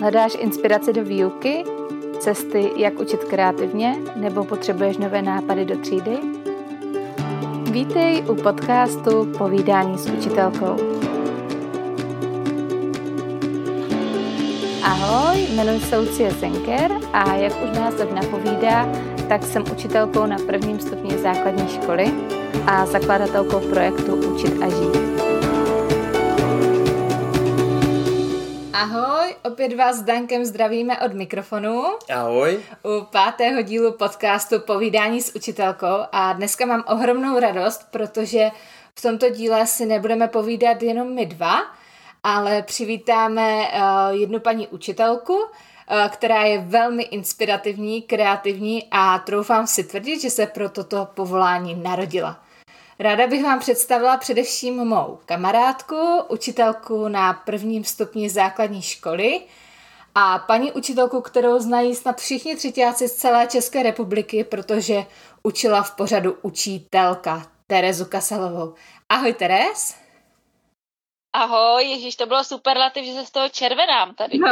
Hledáš inspiraci do výuky, cesty, jak učit kreativně, nebo potřebuješ nové nápady do třídy? Vítej u podcastu Povídání s učitelkou. Ahoj, jmenuji se Lucie Zenker a jak už název napovídá, tak jsem učitelkou na prvním stupni základní školy a zakladatelkou projektu Učit a žít. Ahoj, opět vás s Dankem zdravíme od mikrofonu. Ahoj. U pátého dílu podcastu Povídání s učitelkou a dneska mám ohromnou radost, protože v tomto díle si nebudeme povídat jenom my dva, ale přivítáme uh, jednu paní učitelku, uh, která je velmi inspirativní, kreativní a troufám si tvrdit, že se pro toto povolání narodila. Ráda bych vám představila především mou kamarádku, učitelku na prvním stupni základní školy a paní učitelku, kterou znají snad všichni třetíáci z celé České republiky, protože učila v pořadu učitelka Terezu Kasalovou. Ahoj Teres. Ahoj, ježíš, to bylo superlativ, že se z toho červenám tady. No,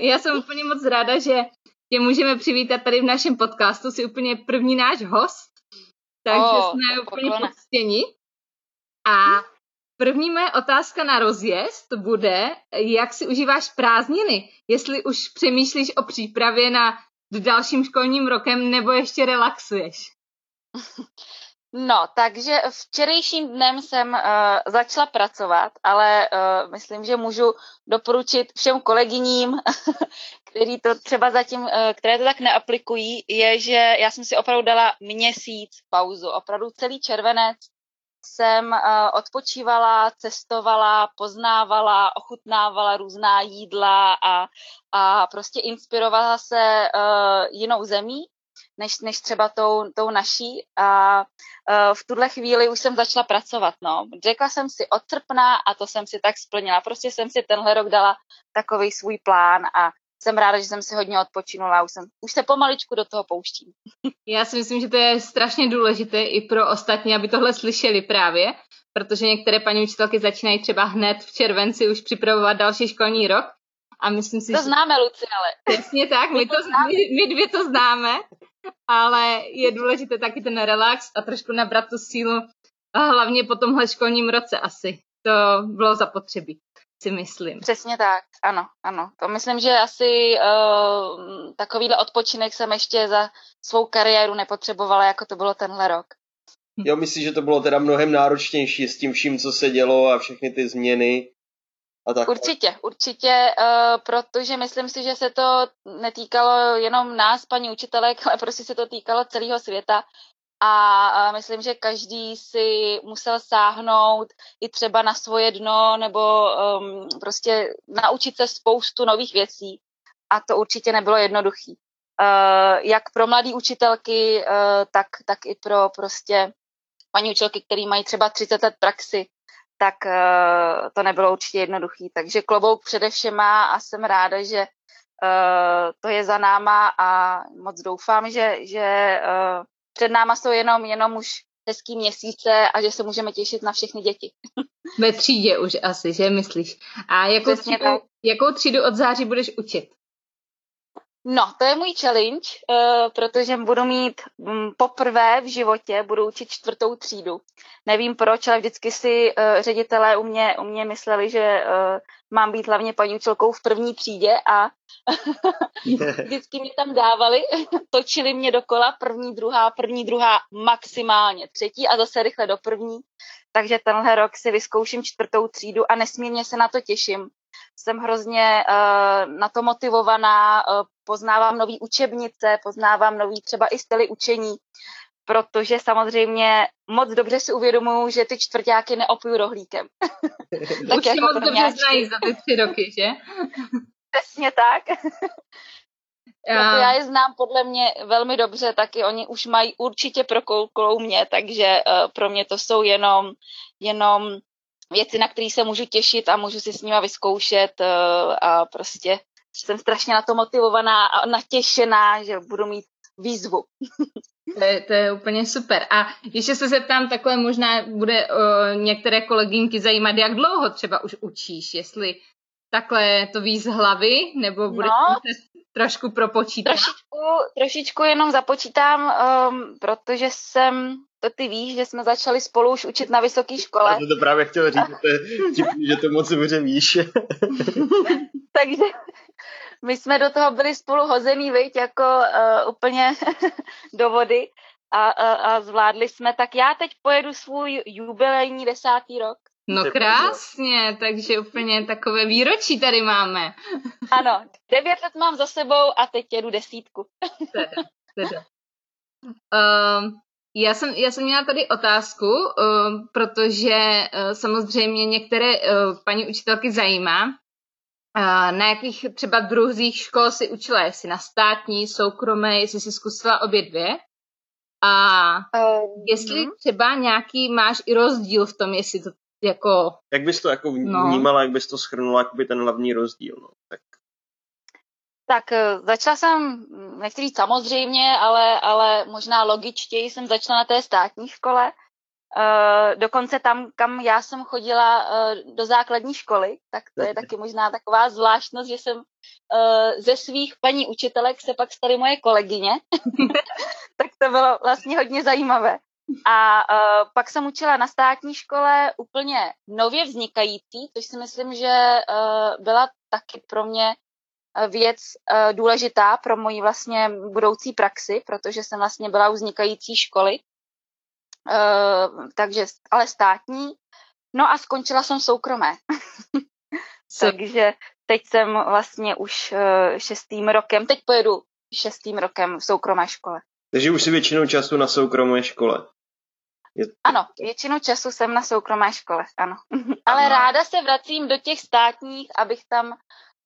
já jsem úplně moc ráda, že tě můžeme přivítat tady v našem podcastu. Jsi úplně první náš host takže oh, jsme úplně poctěni. A první moje otázka na rozjezd bude, jak si užíváš prázdniny? Jestli už přemýšlíš o přípravě na dalším školním rokem, nebo ještě relaxuješ? No, takže včerejším dnem jsem uh, začala pracovat, ale uh, myslím, že můžu doporučit všem kolegyním, který to třeba zatím, uh, které to tak neaplikují, je, že já jsem si opravdu dala měsíc pauzu. Opravdu celý červenec jsem uh, odpočívala, cestovala, poznávala, ochutnávala různá jídla a, a prostě inspirovala se uh, jinou zemí než, než třeba tou, tou naší. A v tuhle chvíli už jsem začala pracovat. No. Řekla jsem si od srpna a to jsem si tak splnila. Prostě jsem si tenhle rok dala takový svůj plán a jsem ráda, že jsem si hodně odpočinula, už, jsem, už se pomaličku do toho pouštím. Já si myslím, že to je strašně důležité i pro ostatní, aby tohle slyšeli právě, protože některé paní učitelky začínají třeba hned v červenci už připravovat další školní rok. A myslím si, to že... známe, Luci, ale. Přesně tak, my, to, my, my dvě to známe ale je důležité taky ten relax a trošku nabrat tu sílu hlavně po tomhle školním roce asi. To bylo zapotřebí, si myslím. Přesně tak, ano, ano. To myslím, že asi uh, takovýhle odpočinek jsem ještě za svou kariéru nepotřebovala, jako to bylo tenhle rok. Jo, myslím, že to bylo teda mnohem náročnější s tím vším, co se dělo a všechny ty změny. A tak. Určitě, určitě, uh, protože myslím si, že se to netýkalo jenom nás, paní učitelek, ale prostě se to týkalo celého světa. A myslím, že každý si musel sáhnout i třeba na svoje dno nebo um, prostě naučit se spoustu nových věcí. A to určitě nebylo jednoduchý. Uh, jak pro mladé učitelky, uh, tak, tak i pro prostě paní učitelky, které mají třeba 30 let praxi, tak uh, to nebylo určitě jednoduchý. Takže klobouk především má a jsem ráda, že uh, to je za náma a moc doufám, že, že uh, před náma jsou jenom, jenom už hezký měsíce a že se můžeme těšit na všechny děti. Ve třídě už asi, že myslíš? A jakou třídu, jakou třídu od září budeš učit? No, to je můj challenge, uh, protože budu mít um, poprvé v životě, budu učit čtvrtou třídu. Nevím proč, ale vždycky si uh, ředitelé u mě, u mě mysleli, že uh, mám být hlavně paní učitelkou v první třídě a vždycky mě tam dávali, točili mě dokola, první, druhá, první, druhá, maximálně třetí a zase rychle do první. Takže tenhle rok si vyzkouším čtvrtou třídu a nesmírně se na to těším jsem hrozně uh, na to motivovaná, uh, poznávám nový učebnice, poznávám nový třeba i styly učení, protože samozřejmě moc dobře si uvědomuju, že ty čtvrtáky neopuju rohlíkem. tak Už jako moc dobře znají za ty tři roky, že? Přesně tak. Já... já je znám podle mě velmi dobře, taky oni už mají určitě prokoulkou mě, takže uh, pro mě to jsou jenom, jenom věci, na které se můžu těšit a můžu si s nima vyzkoušet uh, a prostě jsem strašně na to motivovaná a natěšená, že budu mít výzvu. To je, to je úplně super. A ještě se zeptám, takhle možná bude uh, některé kolegynky zajímat, jak dlouho třeba už učíš, jestli takhle to ví z hlavy, nebo bude No. trošku propočítat? Trošičku, trošičku jenom započítám, um, protože jsem, to ty víš, že jsme začali spolu už učit na vysoké škole, Já to, to právě chtěl říct, že to, že to moc dobře víš. takže my jsme do toho byli spolu hozený, viď, jako uh, úplně do vody a, a, a zvládli jsme. Tak já teď pojedu svůj jubilejní desátý rok. No krásně, takže úplně takové výročí tady máme. Ano, devět let mám za sebou a teď jedu desítku. Teda, teda. Um, já jsem, já jsem měla tady otázku, um, protože uh, samozřejmě některé uh, paní učitelky zajímá, uh, na jakých třeba druzích škol si učila, jestli na státní, soukromé, jestli si zkusila obě dvě. A Uh, jestli třeba nějaký máš i rozdíl v tom, jestli to jako Jak bys to jako No. vnímala, jak bys to schrnula, jakoby ten hlavní rozdíl? No? Tak Tak eh, začala jsem, nechci říct samozřejmě, ale, ale možná logičtěji jsem začala na té státní škole. Uh, dokonce tam, kam já jsem chodila uh, do základní školy, tak to je taky možná taková zvláštnost, že jsem uh, ze svých paní učitelek se pak staly moje kolegyně. tak to bylo vlastně hodně zajímavé. A uh, pak jsem učila na státní škole úplně nově vznikající, což si myslím, že uh, byla taky pro mě eh, věc uh, důležitá pro moji vlastně budoucí praxi, protože jsem vlastně byla u vznikající školy, uh, takže ale státní. No a skončila jsem soukromé. takže teď jsem vlastně už uh, šestým rokem, teď pojedu šestým rokem v soukromé škole. Takže už si většinou času na soukromé škole. Je, Ano, většinu času jsem na soukromé škole, ano. Ale Ano. ráda se vracím do těch státních, abych tam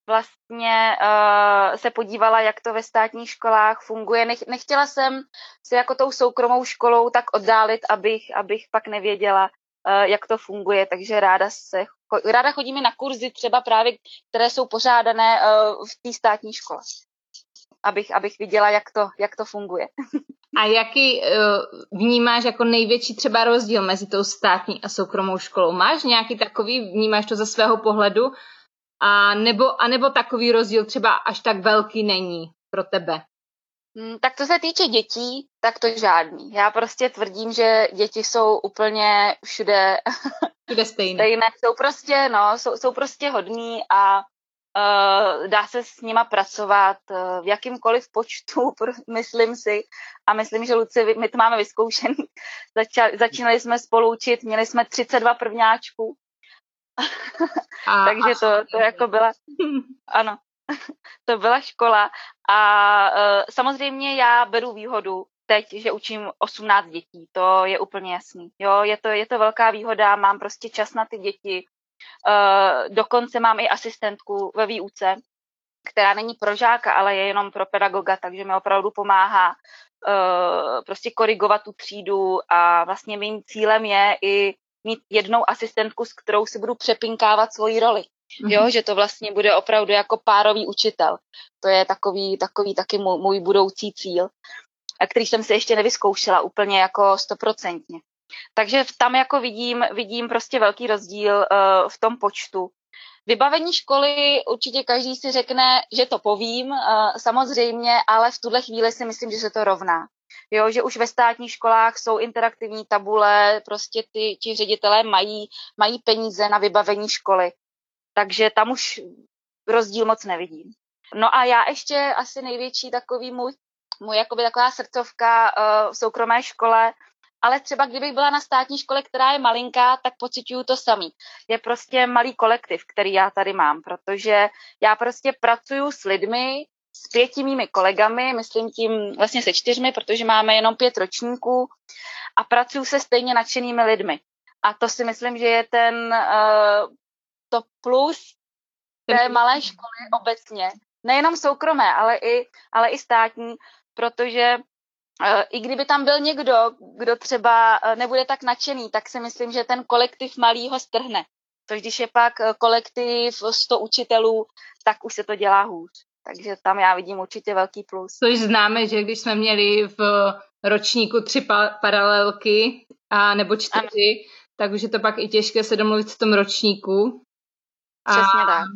vlastně uh, se podívala, jak to ve státních školách funguje. Nech, nechtěla jsem se jako tou soukromou školou tak oddálit, abych, abych pak nevěděla, uh, jak to funguje, takže ráda se ráda chodím i na kurzy třeba právě, které jsou pořádané uh, v té státní škole. Abych, abych viděla, jak to, jak to funguje. a jaký uh, vnímáš jako největší třeba rozdíl mezi tou státní a soukromou školou? Máš nějaký takový, vnímáš to ze svého pohledu? A nebo, a nebo takový rozdíl třeba až tak velký není pro tebe? Mm, Tak co se týče dětí, tak to žádný. Já prostě tvrdím, že děti jsou úplně všude Všude stejné. stejné. Jsou prostě, no, jsou, jsou prostě hodní a dá se s nima pracovat uh, v jakýmkoliv počtu, myslím si. A myslím, že Luci, my to máme vyzkoušený. Začali, začínali jsme spolu učit, měli jsme 32 prvňáčků, A, takže to, to jako byla, ano, to byla škola. A uh, samozřejmě já beru výhodu teď, že učím 18 dětí, to je úplně jasný. Jo, je to, je to velká výhoda, mám prostě čas na ty děti. Uh, dokonce mám i asistentku ve výuce, která není pro žáka, ale je jenom pro pedagoga, takže mi opravdu pomáhá uh, prostě korigovat tu třídu a vlastně mým cílem je i mít jednou asistentku, s kterou si budu přepinkávat svoji roli. Jo, že to vlastně bude opravdu jako párový učitel. To je takový, takový taky můj, můj budoucí cíl, a který jsem si ještě nevyzkoušela úplně jako stoprocentně. Takže tam jako vidím, vidím prostě velký rozdíl uh, v tom počtu. Vybavení školy určitě každý si řekne, že to povím, uh, samozřejmě, ale v tuhle chvíli si myslím, že se to rovná. Jo, že už ve státních školách jsou interaktivní tabule, prostě ty, ti ředitelé mají, mají peníze na vybavení školy. Takže tam už rozdíl moc nevidím. No a já ještě asi největší takový můj, můj jakoby taková srdcovka uh, v soukromé škole, ale třeba kdybych byla na státní škole, která je malinká, tak pocituju to samý. Je prostě malý kolektiv, který já tady mám, protože já prostě pracuju s lidmi, s pěti mými kolegami, myslím tím vlastně se čtyřmi, protože máme jenom pět ročníků a pracuju se stejně nadšenými lidmi. A to si myslím, že je ten uh, to plus té malé školy obecně. Nejenom soukromé, ale i, ale i státní, protože i kdyby tam byl někdo, kdo třeba uh, nebude tak nadšený, tak si myslím, že ten kolektiv malý ho strhne. Což když je pak uh, kolektiv 100 učitelů, tak už se to dělá hůř. Takže tam já vidím určitě velký plus. Což známe, že když jsme měli v ročníku tři pa- paralelky a nebo čtyři, ano. tak už je to pak i těžké se domluvit v tom ročníku. Přesně tak.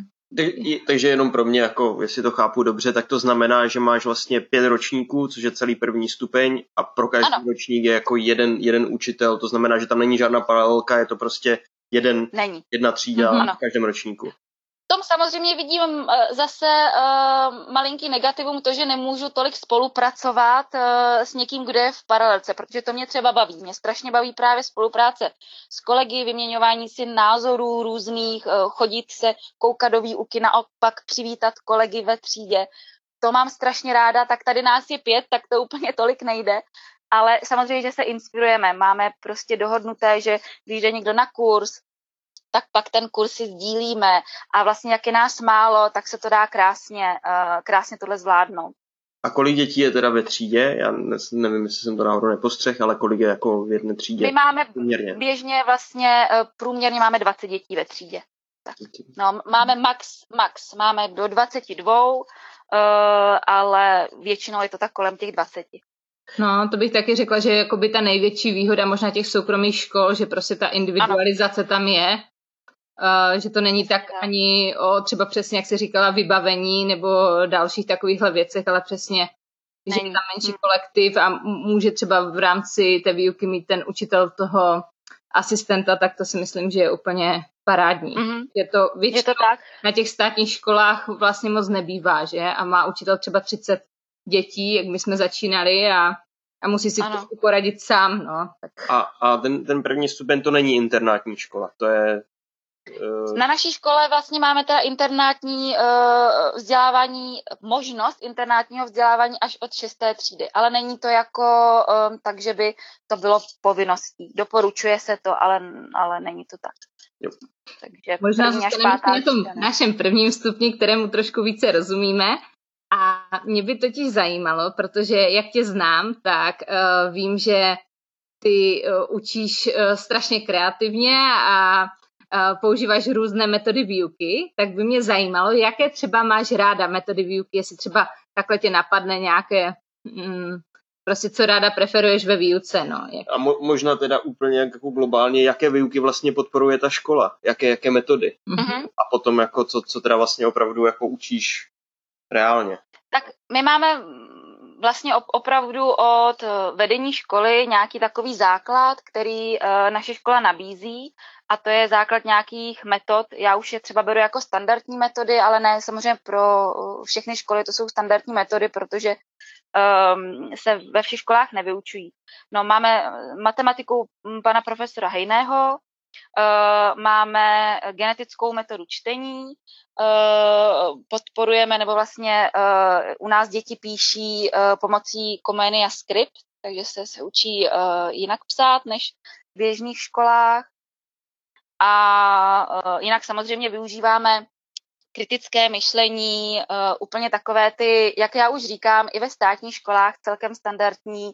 Takže jenom pro mě, jako jestli to chápu dobře, tak to znamená, že máš vlastně pět ročníků, což je celý první stupeň a pro každý ano. ročník je jako jeden, jeden učitel, to znamená, že tam není žádná paralelka, je to prostě jeden, není. jedna třída mm-hmm. v každém ročníku tom samozřejmě vidím eh, zase uh, malinký negativum to, že nemůžu tolik spolupracovat uh, s někým, kdo je v paralelce, protože to mě třeba baví. Mě strašně baví právě spolupráce s kolegy, vyměňování si názorů různých, chodit se koukat do výuky, naopak přivítat kolegy ve třídě. To mám strašně ráda, tak tady nás je pět, tak to úplně tolik nejde. Ale samozřejmě, že se inspirujeme. Máme prostě dohodnuté, že když jde někdo na kurz, tak pak ten kurz si sdílíme a vlastně jak je nás málo, tak se to dá krásně, uh, krásně tohle zvládnout. A kolik dětí je teda ve třídě? Já nevím, jestli jsem to náhodou nepostřeh, ale kolik je jako v jedné třídě? My máme průměrně. běžně vlastně, uh, průměrně máme 20 dětí ve třídě. Tak. No, máme max, max, máme do 22, uh, eh, ale většinou je to tak kolem těch 20. No, to bych taky řekla, že je ta největší výhoda možná těch soukromých škol, že prostě ta individualizace ano. tam je Uh, že to není tak ani o třeba přesně, jak se říkala, vybavení nebo dalších takovýchhle věcech, ale přesně, není. že je tam menší hmm. kolektiv a může třeba v rámci té výuky mít ten učitel toho asistenta, tak to si myslím, že je úplně parádní. Mm-hmm. Je to většinou je to tak? na těch státních školách vlastně moc nebývá, že? A má učitel třeba 30 dětí, jak my jsme začínali a, a musí si ano. poradit sám, no. Tak. A, a ten, ten první stupeň to není internátní škola, to je Eh, Na naší škole vlastně máme teda internátní uh, vzdělávání, možnost internátního vzdělávání až od šesté třídy, ale není to jako um, tak, že by to bylo povinností. Doporučuje se to, ale, ale není to tak. Jo. Takže Možná zůstaneme na tom ne? našem prvním stupni, kterému trošku více rozumíme. A mě by totiž zajímalo, protože jak tě znám, tak uh, vím, že ty uh, učíš uh, strašně kreativně a používáš různé metody výuky, tak by mě zajímalo, jaké třeba máš ráda metody výuky, jestli třeba takhle tě napadne nějaké, mm, prostě co ráda preferuješ ve výuce. No. Jak... A mo- možná teda úplně jako globálně, jaké výuky vlastně podporuje ta škola, jaké, jaké metody. Mm-hmm. A potom jako co, co teda vlastně opravdu jako učíš reálně. Tak my máme vlastně opravdu od vedení školy nějaký takový základ, který eh, naše škola nabízí a to je základ nějakých metod. Já už je třeba beru jako standardní metody, ale ne samozřejmě pro uh, všechny školy to jsou standardní metody, protože um, se ve všech školách nevyučují. No, máme matematiku pana profesora Hejného, Uh, máme genetickou metodu čtení, uh, podporujeme, nebo vlastně uh, u nás děti píší uh, pomocí Comenia Script, takže se, se učí uh, jinak psát než v běžných školách. A uh, jinak samozřejmě využíváme kritické myšlení, uh, úplně takové ty, jak já už říkám, i ve státních školách celkem standardní uh,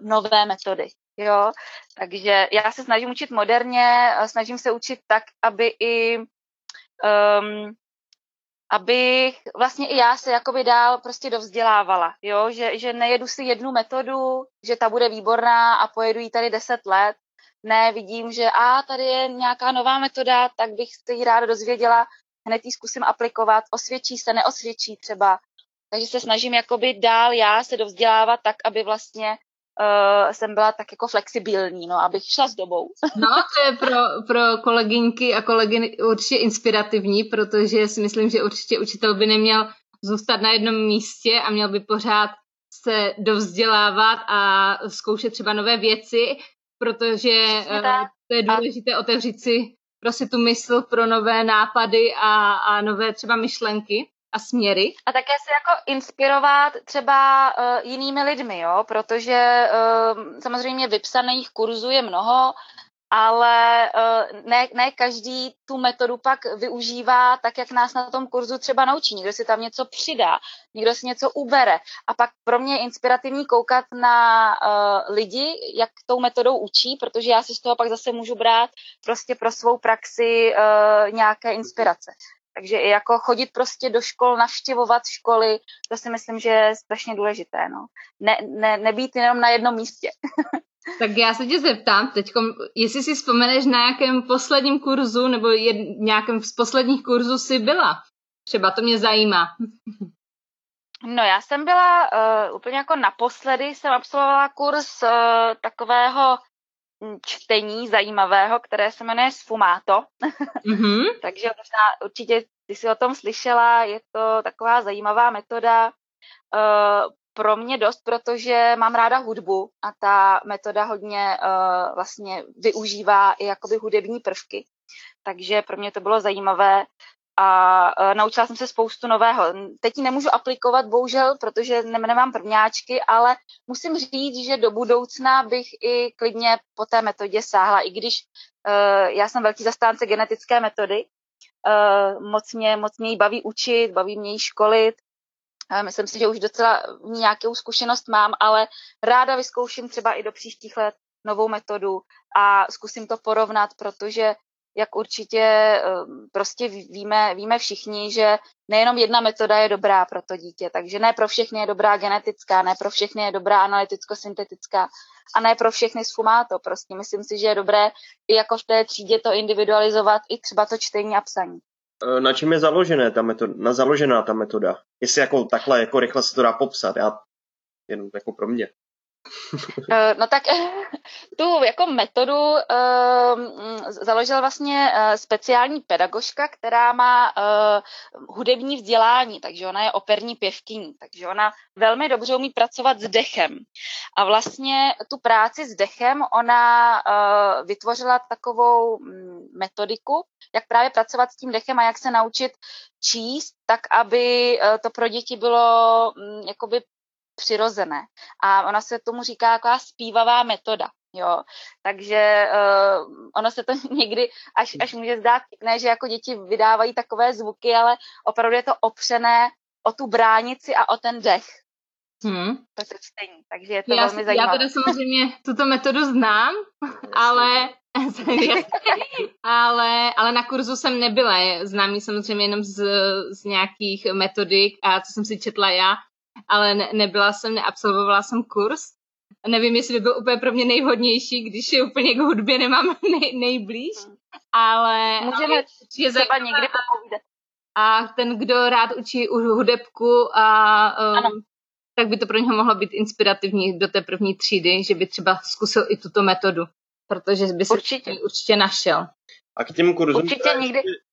nové metody. Jo? Takže já se snažím učit moderně, snažím se učit tak, aby i um, abych vlastně i já se jakoby dál prostě dovzdělávala, jo? Že, že nejedu si jednu metodu, že ta bude výborná a pojedu ji tady deset let, ne, vidím, že a tady je nějaká nová metoda, tak bych se ji ráda dozvěděla, hned ji zkusím aplikovat, osvědčí se, neosvědčí třeba. Takže se snažím jakoby dál já se dovzdělávat tak, aby vlastně uh, jsem byla tak jako flexibilní, no, abych šla s dobou. No, to je pro, pro kolegyňky a kolegy určitě inspirativní, protože si myslím, že určitě učitel by neměl zůstat na jednom místě a měl by pořád se dovzdělávat a zkoušet třeba nové věci protože uh, to je důležité a... otevřít si prostě tu mysl pro nové nápady a, a nové třeba myšlenky a směry. A také se jako inspirovat třeba uh, jinými lidmi, jo, protože uh, samozřejmě vypsaných kurzů je mnoho, ale uh, ne, ne každý tu metodu pak využívá tak, jak nás na tom kurzu třeba naučí. Někdo si tam něco přidá, někdo si něco ubere. A pak pro mě je inspirativní koukat na uh, lidi, jak tou metodou učí, protože já si z toho pak zase můžu brát prostě pro svou praxi uh, nějaké inspirace. Takže i jako chodit prostě do škol, navštěvovat školy, to si myslím, že je strašně důležité. No. Ne, ne, nebýt jenom na jednom místě. Tak já se tě zeptám teď, jestli si vzpomeneš na nějakém posledním kurzu nebo jed, nějakém z posledních kurzů si byla. Třeba to mě zajímá. No já jsem byla uh, úplně jako naposledy, jsem absolvovala kurz uh, takového hm, čtení zajímavého, které se jmenuje Sfumato. Mm-hmm. Takže možná určitě ty jsi o tom slyšela, je to taková zajímavá metoda uh, pro mě dost, protože mám ráda hudbu a ta metoda hodně uh, vlastně využívá i jakoby hudební prvky. Takže pro mě to bylo zajímavé a uh, naučila jsem se spoustu nového. Teď ji nemůžu aplikovat, bohužel, protože nemám prvňáčky, ale musím říct, že do budoucna bych i klidně po té metodě sáhla, i když uh, já jsem velký zastánce genetické metody, uh, moc, mě, moc mě ji baví učit, baví mě ji školit, myslím si, že už docela nějakou zkušenost mám, ale ráda vyzkouším třeba i do příštích let novou metodu a zkusím to porovnat, protože jak určitě ehm, prostě víme, víme všichni, že nejenom jedna metoda je dobrá pro to dítě, takže ne pro všechny je dobrá genetická, ne pro všechny je dobrá analyticko-syntetická a ne pro všechny to. Prostě myslím si, že je dobré i jako v té třídě to individualizovat, i třeba to čtení a psaní. E, na čem je založené ta metoda, na založená ta metoda? Jestli jako takhle jako rychle se to dá popsat, já jenom jako pro mě. Eh, no tak tu jako metodu uh, založila vlastně uh, speciální pedagožka, která má uh, hudební vzdělání, takže ona je operní pěvkyní, takže ona velmi dobře umí pracovat s dechem. A vlastně tu práci s dechem ona vytvořila takovou mm, metodiku, jak právě pracovat s tím dechem a jak se naučit číst, tak aby to pro děti bylo um, jakoby přirozené. A ona se tomu říká taková zpívavá metoda. Jo, takže uh, ono se to někdy až, až může zdát ne, že jako děti vydávají takové zvuky, ale opravdu je to opřené o tu bránici a o ten dech. Hmm. To je čtení, takže je to já, velmi zajímavé. Já teda samozřejmě tuto metodu znám, ale, ale, ale na kurzu jsem nebyla. Znám ji samozřejmě jenom z, z nějakých metodik a co jsem si četla já, ale ne, nebyla jsem, neabsolvovala jsem kurz. Nevím, jestli by byl úplně pro mě nejvhodnější, když je úplně k hudbě nemám nej, nejblíž, ale... Můžeme ale je třeba někdy popovídat. A ten, kdo rád učí hudebku, a, um, tak by to pro něho mohlo být inspirativní do té první třídy, že by třeba zkusil i tuto metodu, protože by se určitě, určitě našel. A k těm kurzům, určitě někdy... Eh,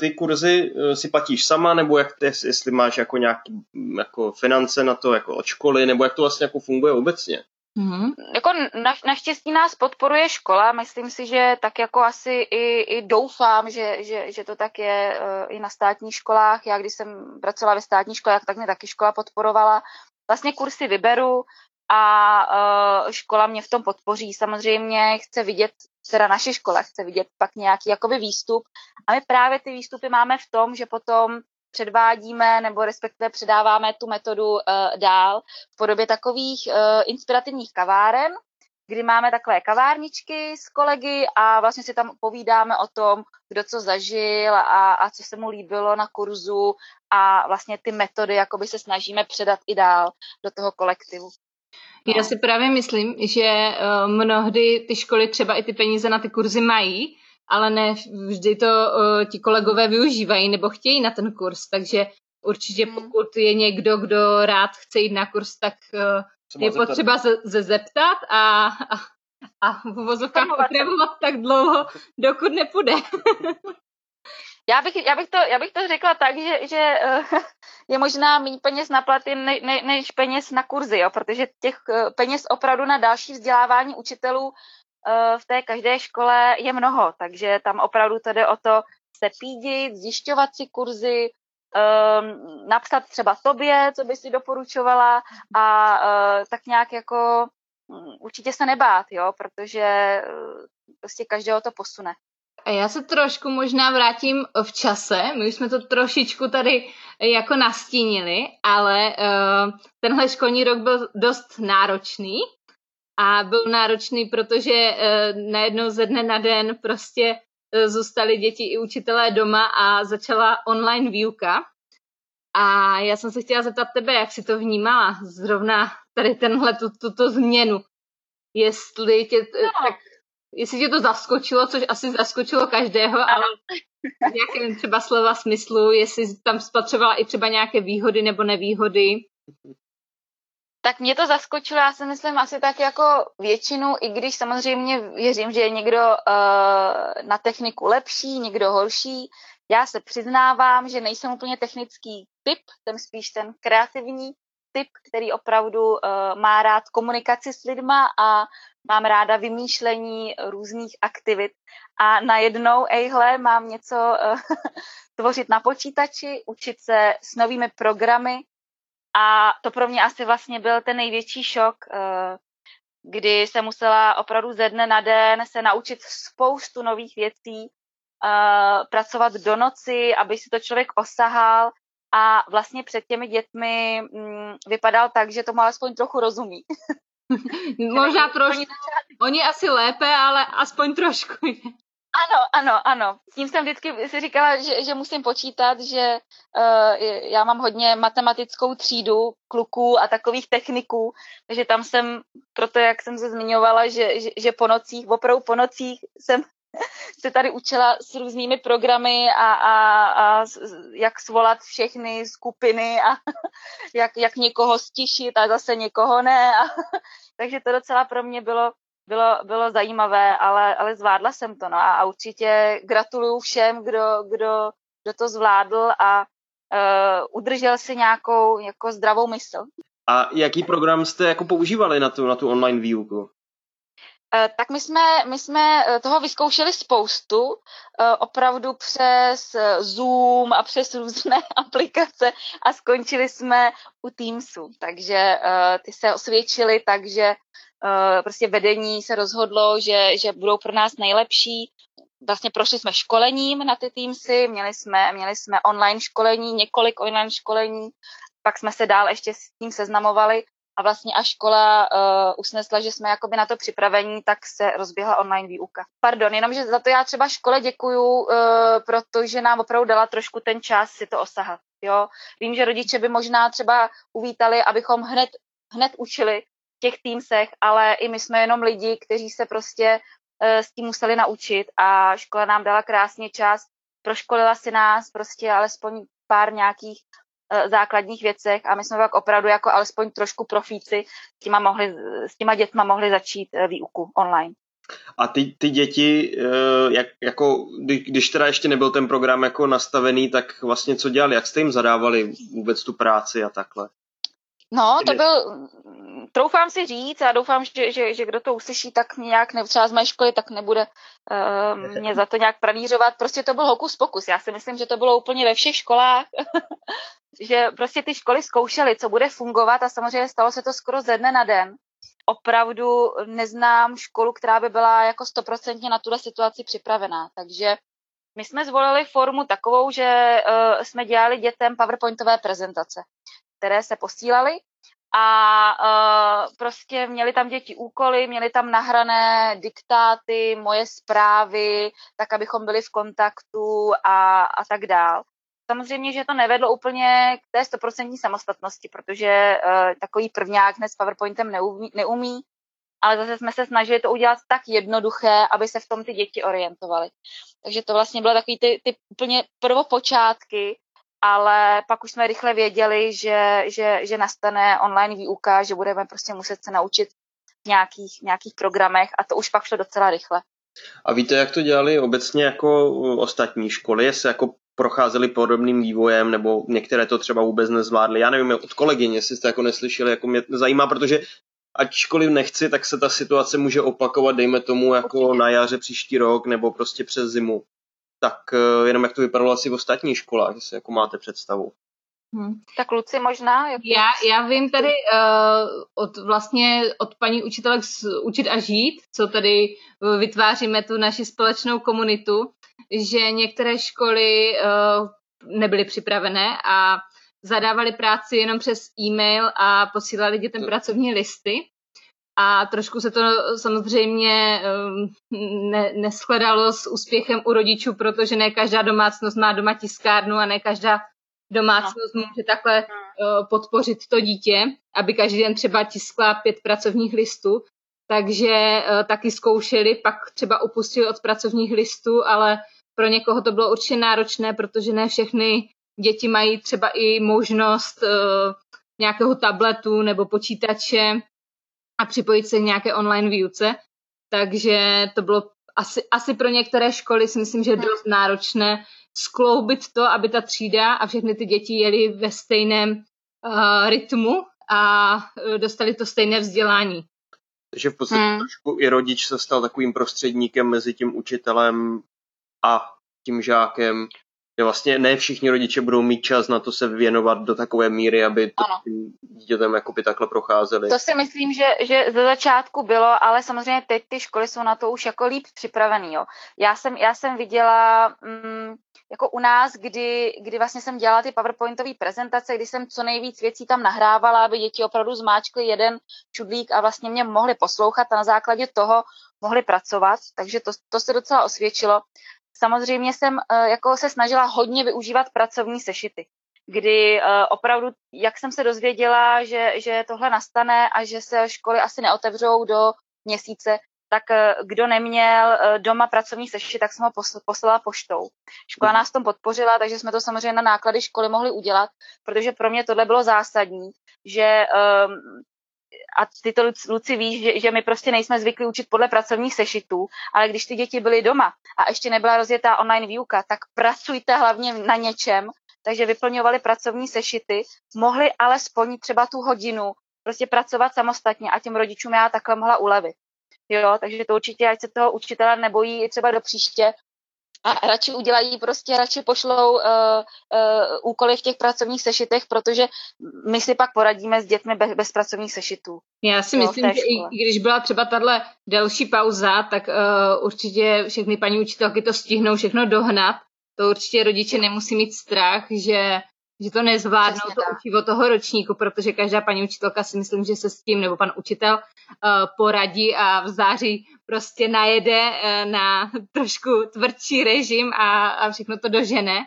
ty kurzy eh, si platíš sama, nebo jak ty, jestli máš jako nějaký jako finance na to jako od školy, nebo jak to vlastně jako funguje obecně? Mm-hmm. Jako na, naštěstí nás podporuje škola, myslím si, že tak jako asi i, i doufám, že, že, že to tak je uh, i na státních školách. Já když jsem pracovala ve státní škole, tak mě taky škola podporovala. Vlastně kursy vyberu a uh, škola mě v tom podpoří. Samozřejmě chce vidět teda naše škola chce vidět pak nějaký jakoby výstup. A my právě ty výstupy máme v tom, že potom předvádíme nebo respektive předáváme tu metodu uh, dál v podobě takových uh, inspirativních kaváren, kdy máme takové kavárničky s kolegy a vlastně si tam povídáme o tom, kdo co zažil a, a co se mu líbilo na kurzu a vlastně ty metody jakoby se snažíme předat i dál do toho kolektivu. Já si právě myslím, že uh, mnohdy ty školy třeba i ty peníze na ty kurzy mají, ale ne vždy to uh, ti kolegové využívají nebo chtějí na ten kurz, takže určitě hmm. pokud je někdo, kdo rád chce jít na kurz, tak uh, je potřeba se, se zeptat a, a, a v uvozovkách opravovat tak dlouho, dokud nepůjde. Já bych, já, bych to, já bych to řekla tak, že, že uh, je možná méně peněz na platy ne, ne, než peněz na kurzy, jo, protože těch uh, peněz opravdu na další vzdělávání učitelů uh, v té každé škole je mnoho, takže tam opravdu to jde o to se pídit, zjišťovat si kurzy, napsat třeba tobě, co by si doporučovala a tak nějak jako um, určitě se nebát, jo, protože prostě každého to posune. A já se trošku možná vrátím v čase. My už jsme to trošičku tady jako nastínili, ale uh, tenhle školní rok byl dost náročný. A byl náročný, protože uh, najednou ze dne na den prostě uh, zůstali děti i učitelé doma a začala online výuka. A já jsem se chtěla zeptat tebe, jak si to vnímala, zrovna tady tenhle, tu, tuto změnu jestli tě, no. tak, jestli tě to zaskočilo, což asi zaskočilo každého, ale nějaké třeba slova smyslu, jestli tam spatřovala i třeba nějaké výhody nebo nevýhody. Tak mě to zaskočilo, já si myslím asi tak jako většinu, i když samozřejmě věřím, že je někdo uh, na techniku lepší, někdo horší. Já se přiznávám, že nejsem úplně technický typ, jsem spíš ten kreativní typ, který opravdu uh, má rád komunikaci s lidma a mám ráda vymýšlení různých aktivit. A najednou, ejhle, mám něco uh, tvořit na počítači, učit se s novými programy, a to pro mě asi vlastně byl ten největší šok, eh, kdy jsem musela opravdu ze dne na den se naučit spoustu nových věcí, eh, pracovat do noci, aby si to člověk osahal a vlastně před těmi dětmi mm, vypadal tak, že tomu alespoň trochu rozumí. Možná trošku. Oni asi lépe, ale aspoň trošku. Ano, ano, ano. S tím jsem vždycky si říkala, že, že musím počítat, že uh, já mám hodně matematickou třídu kluků a takových techniků, takže tam jsem, proto jak jsem se zmiňovala, že, že, že po nocích, opravdu po nocích jsem se tady učila s různými programy a, a, a jak svolat všechny skupiny a jak, jak někoho stišit a zase někoho ne. A, takže to docela pro mě bylo bylo, bylo zajímavé, ale, ale zvládla jsem to. No a, a určitě gratuluju všem, kdo, kdo, kdo to zvládl a uh, udržel si nějakou jako zdravou mysl. A jaký program jste jako používali na tu, na tu online výuku? Eh, tak my jsme, my jsme eh, toho vyzkoušeli spoustu, opravdu přes Zoom a přes různé aplikace a skončili jsme u Teamsu, takže ty se osvědčily, takže Eh, prostě vedení se rozhodlo, že, že budou pro nás nejlepší. Vlastně prošli jsme školením na ty Teamsy, měli jsme, měli jsme online školení, několik online školení, pak jsme se dál ještě s tím seznamovali a vlastně až škola uh, usnesla, že jsme jakoby na to připravení, tak se rozběhla online výuka. Pardon, jenomže za to já třeba škole děkuju, uh, protože nám opravdu dala trošku ten čas si to osahat. Jo? Vím, že rodiče by možná třeba uvítali, abychom hned, hned učili, těch týmsech, ale i my jsme jenom lidi, kteří se prostě uh, s tím museli naučit a škola nám dala krásně čas, proškolila si nás prostě alespoň pár nějakých základních věcech a my jsme pak opravdu jako alespoň trošku profíci s těma, mohli, s těma dětma mohli začít uh, výuku online. A ty, ty děti, jak, jako, když teda ještě nebyl ten program jako nastavený, tak vlastně co dělali? Jak jste jim zadávali vůbec tu práci a takhle? No, to byl, troufám si říct a doufám, že, že, že kdo to uslyší, tak mě nějak, ne, třeba z mé školy, tak nebude uh, mě za to nějak pranířovat. Prostě to byl hokus pokus. Já si myslím, že to bylo úplně ve všech školách, že prostě ty školy zkoušely, co bude fungovat a samozřejmě stalo se to skoro ze dne na den. Opravdu neznám školu, která by byla jako stoprocentně na tuhle situaci připravená. Takže my jsme zvolili formu takovou, že uh, jsme dělali dětem PowerPointové prezentace které se posílaly a uh, prostě měli tam děti úkoly, měli tam nahrané diktáty, moje zprávy, tak abychom byli v kontaktu a, a tak dál. Samozřejmě, že to nevedlo úplně k té stoprocentní samostatnosti, protože uh, takový prvňák dnes s PowerPointem neumí, neumí, ale zase jsme se snažili to udělat tak jednoduché, aby se v tom ty děti orientovaly. Takže to vlastně bylo takový ty, ty úplně prvopočátky, ale pak už jsme rychle věděli, že, že, že nastane online výuka, že budeme prostě muset se naučit v nějakých, nějakých programech a to už pak šlo docela rychle. A víte, jak to dělali obecně jako ostatní školy, jestli jako procházeli podobným vývojem, nebo některé to třeba vůbec nezvládly. Já nevím, od kolegyně, jestli jste jako neslyšeli, jako mě zajímá, protože ačkoliv nechci, tak se ta situace může opakovat, dejme tomu, jako na jaře příští rok, nebo prostě přes zimu tak eh, jenom jak to vypadalo asi v ostatních školách, jestli jako máte představu. Hmm. Tak Luci možná? Jak já, já vím tady uh, od vlastně od paní učitelek z Učit a žít, co tady vytváříme tu naši společnou komunitu, že některé školy uh, nebyly připravené a zadávali práci jenom přes e-mail a posílali dětem pracovní listy a trošku se to samozřejmě um, ne, neschledalo s úspěchem u rodičů, protože ne každá domácnost má doma tiskárnu a ne každá domácnost no. může takhle uh, podpořit to dítě, aby každý den třeba tiskla pět pracovních listů. takže uh, taky zkoušeli, pak třeba upustili od pracovních listů, ale pro někoho to bylo určitě náročné, protože ne všechny děti mají třeba i možnost uh, nějakého tabletu nebo počítače a připojit se k nějaké online výuce. Takže to bylo asi, asi pro některé školy si myslím, že je dost náročné skloubit to, aby ta třída a všechny ty děti jeli ve stejném uh, rytmu a uh, dostali to stejné vzdělání. Takže v podstatě hmm. trošku i rodič se stal takovým prostředníkem mezi tím učitelem a tím žákem že vlastně ne všichni rodiče budou mít čas na to se věnovat do takové míry, aby to dítětem jakoby takhle procházeli. To si myslím, že, že ze začátku bylo, ale samozřejmě teď ty školy jsou na to už jako líp připravený. Jo. Já, jsem, já jsem viděla mm, jako u nás, kdy, kdy vlastně jsem dělala ty PowerPointové prezentace, kdy jsem co nejvíc věcí tam nahrávala, aby děti opravdu zmáčkly jeden čudlík a vlastně mě mohli poslouchat a na základě toho mohli pracovat, takže to, to se docela osvědčilo. Samozřejmě jsem eh, jako se snažila hodně využívat pracovní sešity, kdy eh, opravdu, jak jsem se dozvěděla, že, že tohle nastane a že se školy asi neotevřou do měsíce, tak eh, kdo neměl doma pracovní sešit, tak jsem ho poslala poštou. Škola nás tom podpořila, takže jsme to samozřejmě na náklady školy mohli udělat, protože pro mě tohle bylo zásadní, že a ty to, Luci, víš, že, že my prostě nejsme zvyklí učit podle pracovních sešitů, ale když ty děti byly doma a ještě nebyla rozjetá online výuka, tak pracujte hlavně na něčem, takže vyplňovali pracovní sešity, mohli alespoň třeba tu hodinu prostě pracovat samostatně a těm rodičům já takhle mohla ulevit. Jo, takže to určitě, ať se toho učitele nebojí i třeba do příště, a radši udělají prostě, radši pošlou uh, uh, úkoly v těch pracovních sešitech, protože my si pak poradíme s dětmi bez, bez pracovních sešitů. Já si jo, myslím, že i když byla třeba tahle delší pauza, tak uh, určitě všechny paní učitelky to stihnou všechno dohnat. To určitě rodiče nemusí mít strach, že že to nezvládnou Přesně to tak. učivo toho ročníku, protože každá paní učitelka si myslím, že se s tím, nebo pan učitel uh, poradí a v září prostě najede uh, na trošku tvrdší režim a, a všechno to dožene.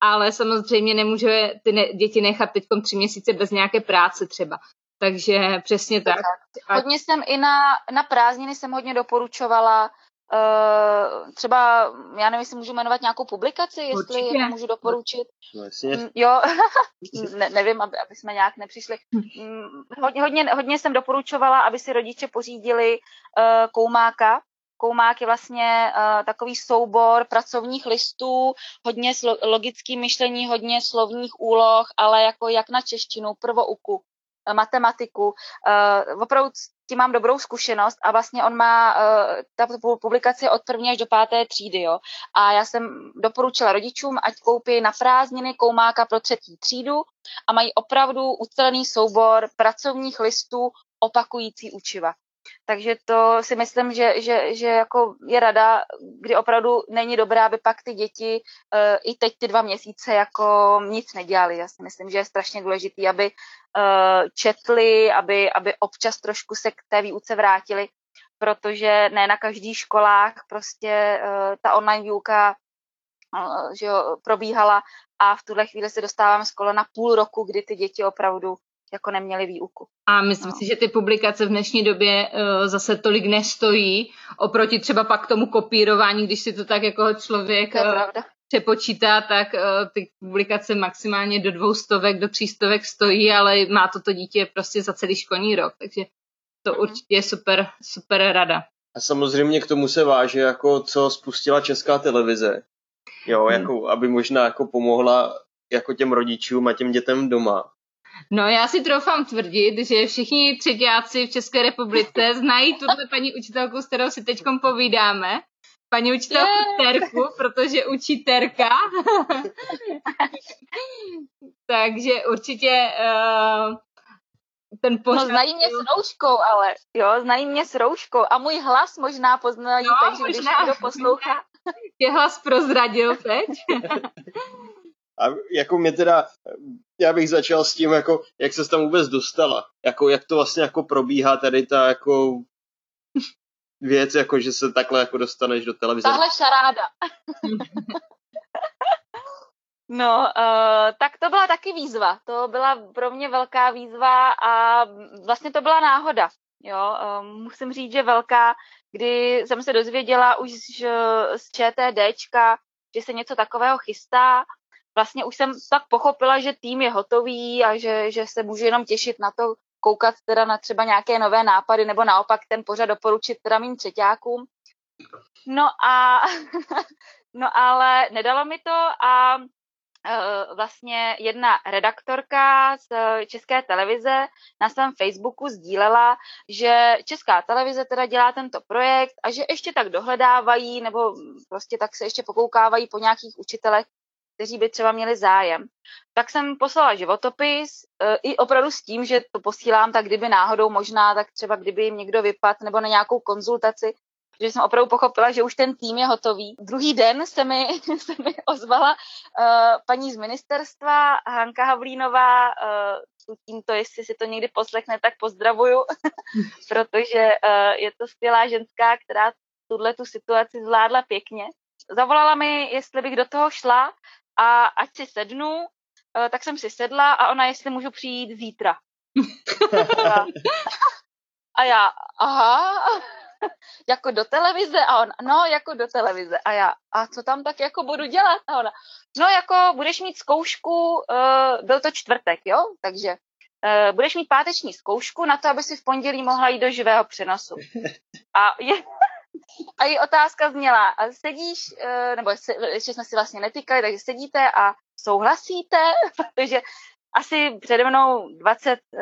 Ale samozřejmě nemůže ty ne- děti nechat teď tři měsíce bez nějaké práce třeba. Takže přesně tak. tak. Hodně jsem i na, na prázdniny jsem hodně doporučovala Uh, třeba, já nevím, jestli můžu jmenovat nějakou publikaci, jestli Určitě. můžu doporučit. Mm, jo, ne, nevím, aby, aby jsme nějak nepřišli. Mm, hodně, hodně, hodně jsem doporučovala, aby si rodiče pořídili uh, koumáka, Koumák je vlastně uh, takový soubor pracovních listů, hodně slo- logický myšlení, hodně slovních úloh, ale jako jak na češtinu, prvouku, matematiku. Uh, opravdu tím mám dobrou zkušenost a vlastně on má, uh, ta publikace od první až do páté třídy, jo. A já jsem doporučila rodičům, ať koupí na prázdniny koumáka pro třetí třídu a mají opravdu ucelený soubor pracovních listů opakující učiva. Takže to si myslím, že, že, že jako je rada, kdy opravdu není dobré, aby pak ty děti uh, i teď ty dva měsíce jako nic nedělali. Já si myslím, že je strašně důležité, aby uh, četli, aby, aby občas trošku se k té výuce vrátili, protože ne na každých školách prostě uh, ta online výuka že jo, probíhala a v tuhle chvíli se dostávám z na půl roku, kdy ty děti opravdu jako neměli výuku. A myslím no. si, že ty publikace v dnešní době uh, zase tolik nestojí, oproti třeba pak tomu kopírování, když si to tak jako člověk uh, přepočítá, tak uh, ty publikace maximálně do dvou stovek, do tří stovek stojí, ale má to to dítě prostě za celý školní rok, takže to mm. určitě je super, super rada. A samozřejmě k tomu se váže, jako co spustila česká televize, jo, hmm. jako, aby možná jako pomohla jako těm rodičům a těm dětem doma. No já si troufám tvrdit, že všichni třetíáci v České republice znají tuto paní učitelku, s kterou si teď povídáme. Paní učitelku yeah. Terku, protože učí Terka. Takže určitě uh, ten pořád... No znají mě s rouškou, ale jo, znají mě s rouškou a můj hlas možná poznají, no, takže možná. když někdo poslouchá... Je hlas prozradil teď. A jako mě teda, já bych začal s tím, jako, jak se tam vůbec dostala. Jako, jak to vlastně jako probíhá tady ta jako věc, jako že se takhle jako dostaneš do televize. Tahle šaráda. No, uh, tak to byla taky výzva. To byla pro mě velká výzva a vlastně to byla náhoda. Jo, um, musím říct, že velká, kdy jsem se dozvěděla už z, z ČTDčka, že se něco takového chystá. Vlastně už jsem tak pochopila, že tým je hotový a že, že se můžu jenom těšit na to, koukat teda na třeba nějaké nové nápady, nebo naopak ten pořad doporučit teda mým třetíákům. No a no ale nedalo mi to a Eh, vlastně jedna redaktorka z České televize na svém Facebooku sdílela, že Česká televize teda dělá tento projekt a že ještě tak dohledávají nebo prostě tak se ještě pokoukávají po nějakých učitelech, kteří by třeba měli zájem. Tak jsem poslala životopis eh, i opravdu s tím, že to posílám tak kdyby náhodou možná, tak třeba kdyby jim někdo vypad nebo na nějakou konzultaci, že jsem opravdu pochopila, že už ten tým je hotový. Druhý den se mi, se mi ozvala uh, paní z ministerstva, Hanka Havlínová, uh, tímto, jestli si to někdy poslechne, tak pozdravuju, protože uh, je to skvělá ženská, která tuhle tu situaci zvládla pěkně. Zavolala mi, jestli bych do toho šla a ať si sednu, uh, tak jsem si sedla a ona, jestli můžu přijít zítra. a já, aha, jako do televize a on, no, jako do televize. A já, a co tam tak jako budu dělat? A ona, no, jako budeš mít zkoušku, uh, byl to čtvrtek, jo, takže uh, budeš mít páteční zkoušku na to, aby si v pondělí mohla jít do živého přenosu. A je, a její otázka zněla, a sedíš, uh, nebo ještě jsme si vlastně netýkali, takže sedíte a souhlasíte, protože asi přede mnou 20 uh,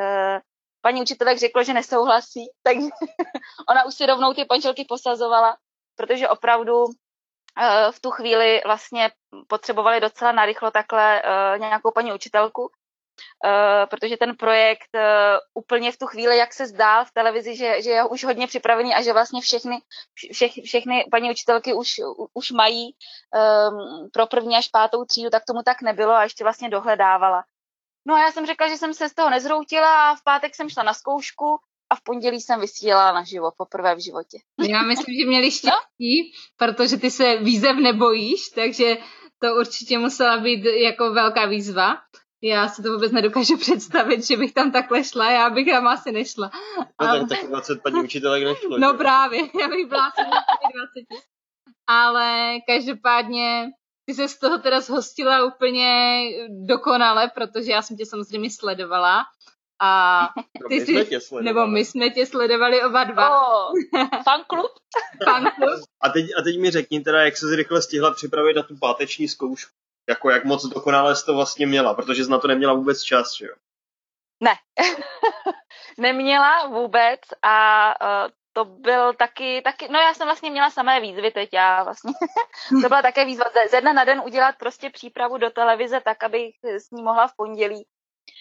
paní učitelek řeklo, že nesouhlasí, tak ona už si rovnou ty pančelky posazovala, protože opravdu eh, v tu chvíli vlastně potřebovali docela narychlo takhle eh, nějakou paní učitelku, Uh, protože ten projekt uh, úplně v tu chvíli, jak se zdál v televizi, že, že je už hodně připravený a že vlastně všechny, všech, všechny paní učitelky už, už mají um, pro první až pátou třídu, tak tomu tak nebylo a ještě vlastně dohledávala. No a já jsem řekla, že jsem se z toho nezroutila a v pátek jsem šla na zkoušku a v pondělí jsem vysílala na živo, poprvé v životě. Já myslím, že měli štěstí, no? protože ty se výzev nebojíš, takže to určitě musela být jako velká výzva. Já si to vůbec nedokážu představit, že bych tam takhle šla, já bych tam asi nešla. No ale... tak 20 paní učitelek nešlo. No že? právě, já bych byla asi 20. Ale každopádně ty se z toho teda zhostila úplně dokonale, protože já jsem tě samozřejmě sledovala. A no, ty no, my si, nebo my jsme tě sledovali oba dva. Oh, fanklub? fanklub. A teď, a teď mi řekni teda, jak se rychle stihla připravit na tu páteční zkoušku. Jako jak moc dokonale jsi to vlastně měla, protože jsi na to neměla vůbec čas, že jo? Ne, neměla vůbec a uh, to byl taky, taky, no já jsem vlastně měla samé výzvy teď, já vlastně, to byla také výzva ze dne na den udělat prostě přípravu do televize tak, abych s ní mohla v pondělí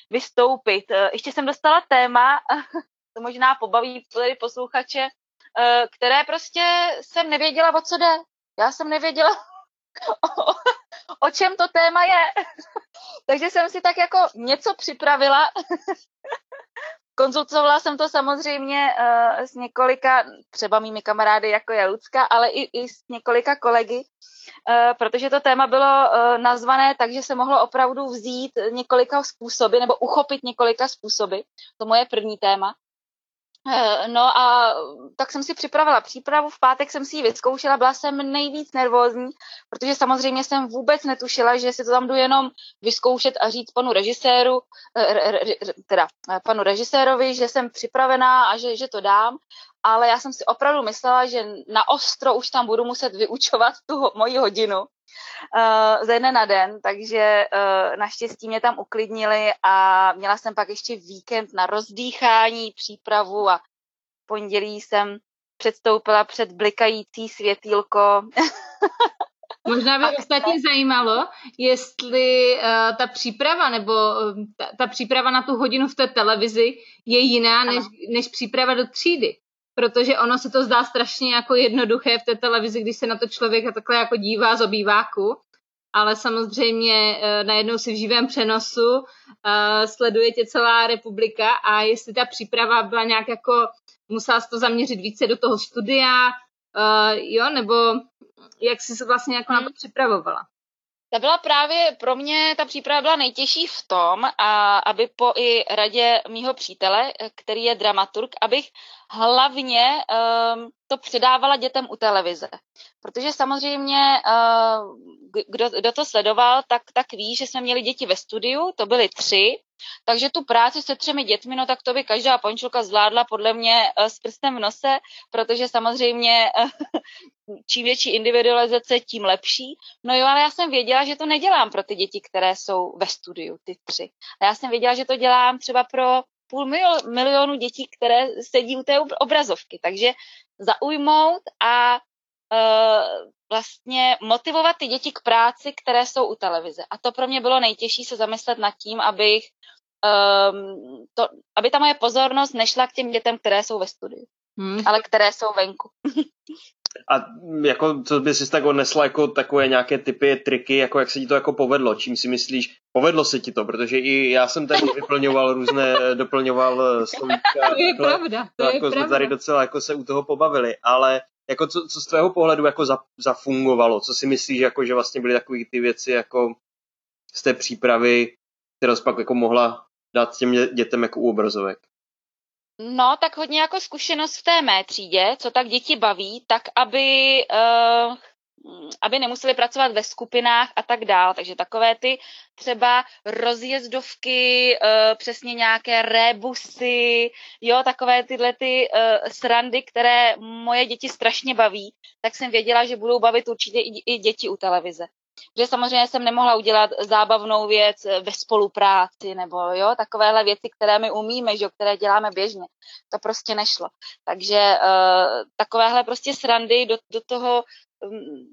vystoupit. Eh, ještě jsem dostala téma, to možná pobaví tady posluchače, eh, které prostě jsem nevěděla, o co jde. Já jsem nevěděla, o, čem to téma je. Takže jsem si tak jako něco připravila Konzultovala jsem to samozřejmě uh, s několika, třeba mými kamarády, jako je Lucka, ale i, i s několika kolegy, uh, protože to téma bylo uh, nazvané tak, že se mohlo opravdu vzít několika způsoby nebo uchopit několika způsoby. To moje první téma. Eh, no a tak jsem si připravila přípravu, v pátek jsem si ji vyzkoušela, byla jsem nejvíc nervózní, protože samozřejmě jsem vůbec netušila, že si to tam jdu jenom vyzkoušet a říct panu režiséru, eh, teda eh, panu režisérovi, že jsem připravená a že, že to dám, ale já jsem si opravdu myslela, že na ostro už tam budu muset vyučovat tu moji hodinu uh, ze dne na den, takže uh, naštěstí mě tam uklidnili a měla jsem pak ještě víkend na rozdýchání, přípravu a pondělí jsem předstoupila před blikající světýlko. Možná by ostatně zajímalo, jestli uh, ta příprava nebo uh, ta, ta příprava na tu hodinu v té televizi je jiná než, než příprava do třídy protože ono se to zdá strašně jako jednoduché v té televizi, když se na to člověk takhle jako dívá z obýváku, ale samozřejmě eh, najednou si v živém přenosu eh, sleduje tě celá republika a jestli ta příprava byla nějak jako, musela se to zaměřit více do toho studia, eh, jo, nebo jak jsi se vlastně jako na to hmm. připravovala? Ta byla právě pro mě, ta příprava byla nejtěžší v tom, a aby po i radě mýho přítele, který je dramaturg, abych hlavně um, to předávala dětem u televize. Protože samozřejmě, uh, kdo, kdo to sledoval, tak, tak ví, že jsme měli děti ve studiu, to byly tři, takže tu práci se třemi dětmi, no tak to by každá pončulka zvládla podle mě uh, s prstem v nose, protože samozřejmě uh, čím větší individualizace, tím lepší. No jo, ale já jsem věděla, že to nedělám pro ty děti, které jsou ve studiu, ty tři. A já jsem věděla, že to dělám třeba pro půl milionu dětí, které sedí u té obrazovky. Takže zaujmout a uh, vlastně motivovat ty děti k práci, které jsou u televize. A to pro mě bylo nejtěžší se zamyslet nad tím, abych um, to, aby ta moje pozornost nešla k těm dětem, které jsou ve studiu, hmm. ale které jsou venku. A jako, co by si tak odnesla jako takové nějaké typy, triky, jako jak se ti to jako povedlo? Čím si myslíš, povedlo se ti to? Protože i já jsem tady vyplňoval různé, doplňoval eh, slovíčka. To je pravda, to je jako pravda. tady docela jako se u toho pobavili, ale jako co, co z tvého pohledu jako za, zafungovalo? Co si myslíš, jako, že vlastně byly takové ty věci jako z té přípravy, kterou jsi pak jako mohla dát těm dětem jako u obrazovek? No, tak hodně jako zkušenost v té mé třídě, co tak děti baví, tak aby, uh, aby nemuseli pracovat ve skupinách a tak dál. Takže takové ty třeba rozjezdovky, uh, přesně nějaké rebusy, jo, takové tyhle ty uh, srandy, které moje děti strašně baví, tak jsem věděla, že budou bavit určitě i, i děti u televize že samozřejmě jsem nemohla udělat zábavnou věc ve spolupráci nebo jo, takovéhle věci, které my umíme, že, které děláme běžně. To prostě nešlo. Takže uh, takovéhle prostě srandy do, do toho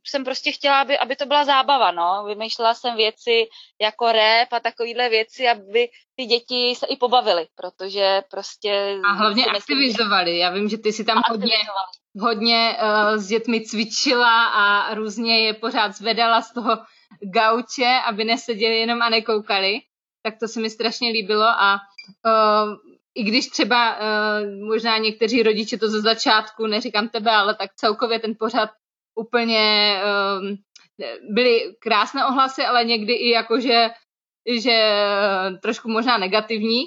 jsem prostě chtěla, aby, aby to byla zábava, no. Vymýšlela jsem věci jako rap a takovéhle věci, aby ty děti se i pobavily, protože prostě... A hlavně aktivizovali. Já vím, že ty si tam hodně, hodně uh, s dětmi cvičila a různě je pořád zvedala z toho gauče, aby neseděli jenom a nekoukali. Tak to se mi strašně líbilo a uh, i když třeba uh, možná někteří rodiče to ze začátku, neříkám tebe, ale tak celkově ten pořád úplně uh, byly krásné ohlasy, ale někdy i jakože že trošku možná negativní,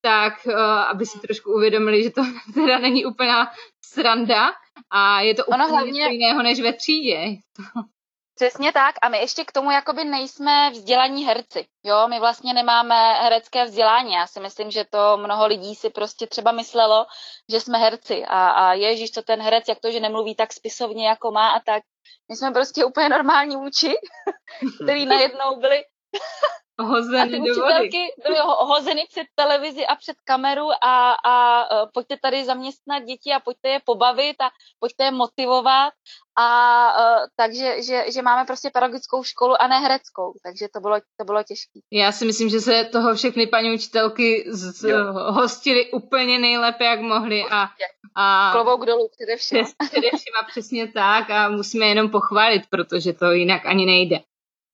tak uh, aby si trošku uvědomili, že to teda není úplná sranda a je to úplně hlavně... jiného než ve třídě. Přesně tak. A my ještě k tomu jakoby nejsme vzdělaní herci, jo, my vlastně nemáme herecké vzdělání, já si myslím, že to mnoho lidí si prostě třeba myslelo, že jsme herci. A, a ježíš, to ten herec, jak to, že nemluví tak spisovně, jako má a tak, my jsme prostě úplně normální uči, který najednou byli hozeny do vody. byly hozeny před televizi a před kameru a, a uh, pojďte tady zaměstnat děti a pojďte je pobavit a pojďte je motivovat a uh, takže, že, že máme prostě pedagogickou školu a ne hereckou, takže to bylo, to bylo těžké. Já si myslím, že se toho všechny paní učitelky z, hostily úplně nejlépe, jak mohly a, a klobouk dolů především. Především a přesně tak a musíme jenom pochválit, protože to jinak ani nejde.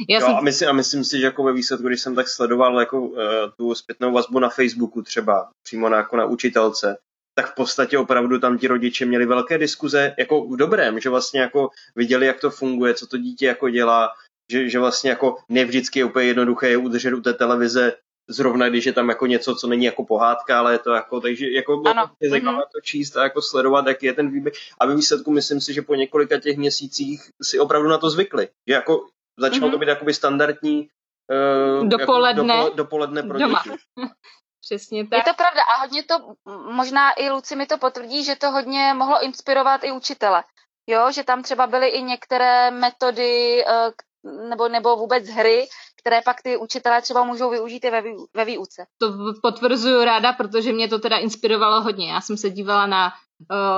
Já jo, jsem... a, myslím, a myslím si, že jako ve výsledku, když jsem tak sledoval jako, uh, tu zpětnou vazbu na Facebooku třeba, přímo na, jako na učitelce, tak v podstatě opravdu tam ti rodiče měli velké diskuze, jako v dobrém, že vlastně jako viděli, jak to funguje, co to dítě jako dělá, že, že vlastně jako nevždycky je úplně jednoduché je udržet u té televize zrovna když je tam jako něco, co není jako pohádka, ale je to jako, takže jako bylo ano. je zajímavé mm-hmm. to číst a jako sledovat, jak je ten výběh. A ve výsledku myslím si, že po několika těch měsících si opravdu na to zvykli. Že jako Začalo mm-hmm. to být jakoby standardní uh, dopoledne, jako dopo, dopoledne pro doma. děti. Přesně tak. Je to pravda a hodně to, možná i Luci mi to potvrdí, že to hodně mohlo inspirovat i učitele. Jo, že tam třeba byly i některé metody uh, nebo, nebo vůbec hry, které pak ty učitelé třeba můžou využít i ve, ve výuce. To potvrzuju ráda, protože mě to teda inspirovalo hodně. Já jsem se dívala na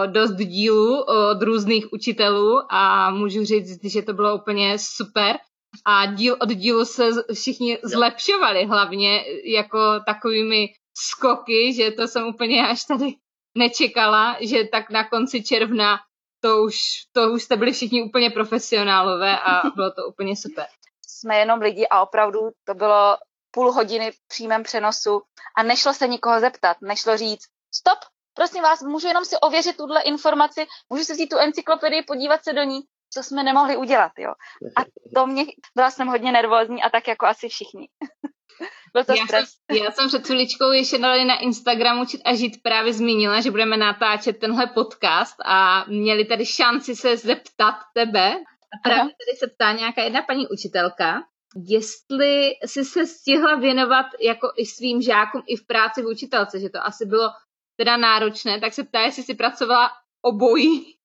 dost dílů od různých učitelů a můžu říct, že to bylo úplně super. A díl od dílu se všichni zlepšovali, hlavně jako takovými skoky, že to jsem úplně až tady nečekala, že tak na konci června to už, to už jste byli všichni úplně profesionálové a bylo to úplně super. Jsme jenom lidi a opravdu to bylo půl hodiny v přímém přenosu a nešlo se nikoho zeptat, nešlo říct stop, prosím vás, můžu jenom si ověřit tuhle informaci, můžu si vzít tu encyklopedii, podívat se do ní. co jsme nemohli udělat, jo. A to mě, byla jsem hodně nervózní a tak jako asi všichni. Byl to já stres. Jsem, já jsem před chviličkou ještě dali na Instagramu Čit a žít právě zmínila, že budeme natáčet tenhle podcast a měli tady šanci se zeptat tebe. A právě Aha. tady se ptá nějaká jedna paní učitelka, jestli jsi se stihla věnovat jako i svým žákům i v práci v učitelce, že to asi bylo teda náročné, tak se ptá, jestli jsi pracovala obojí,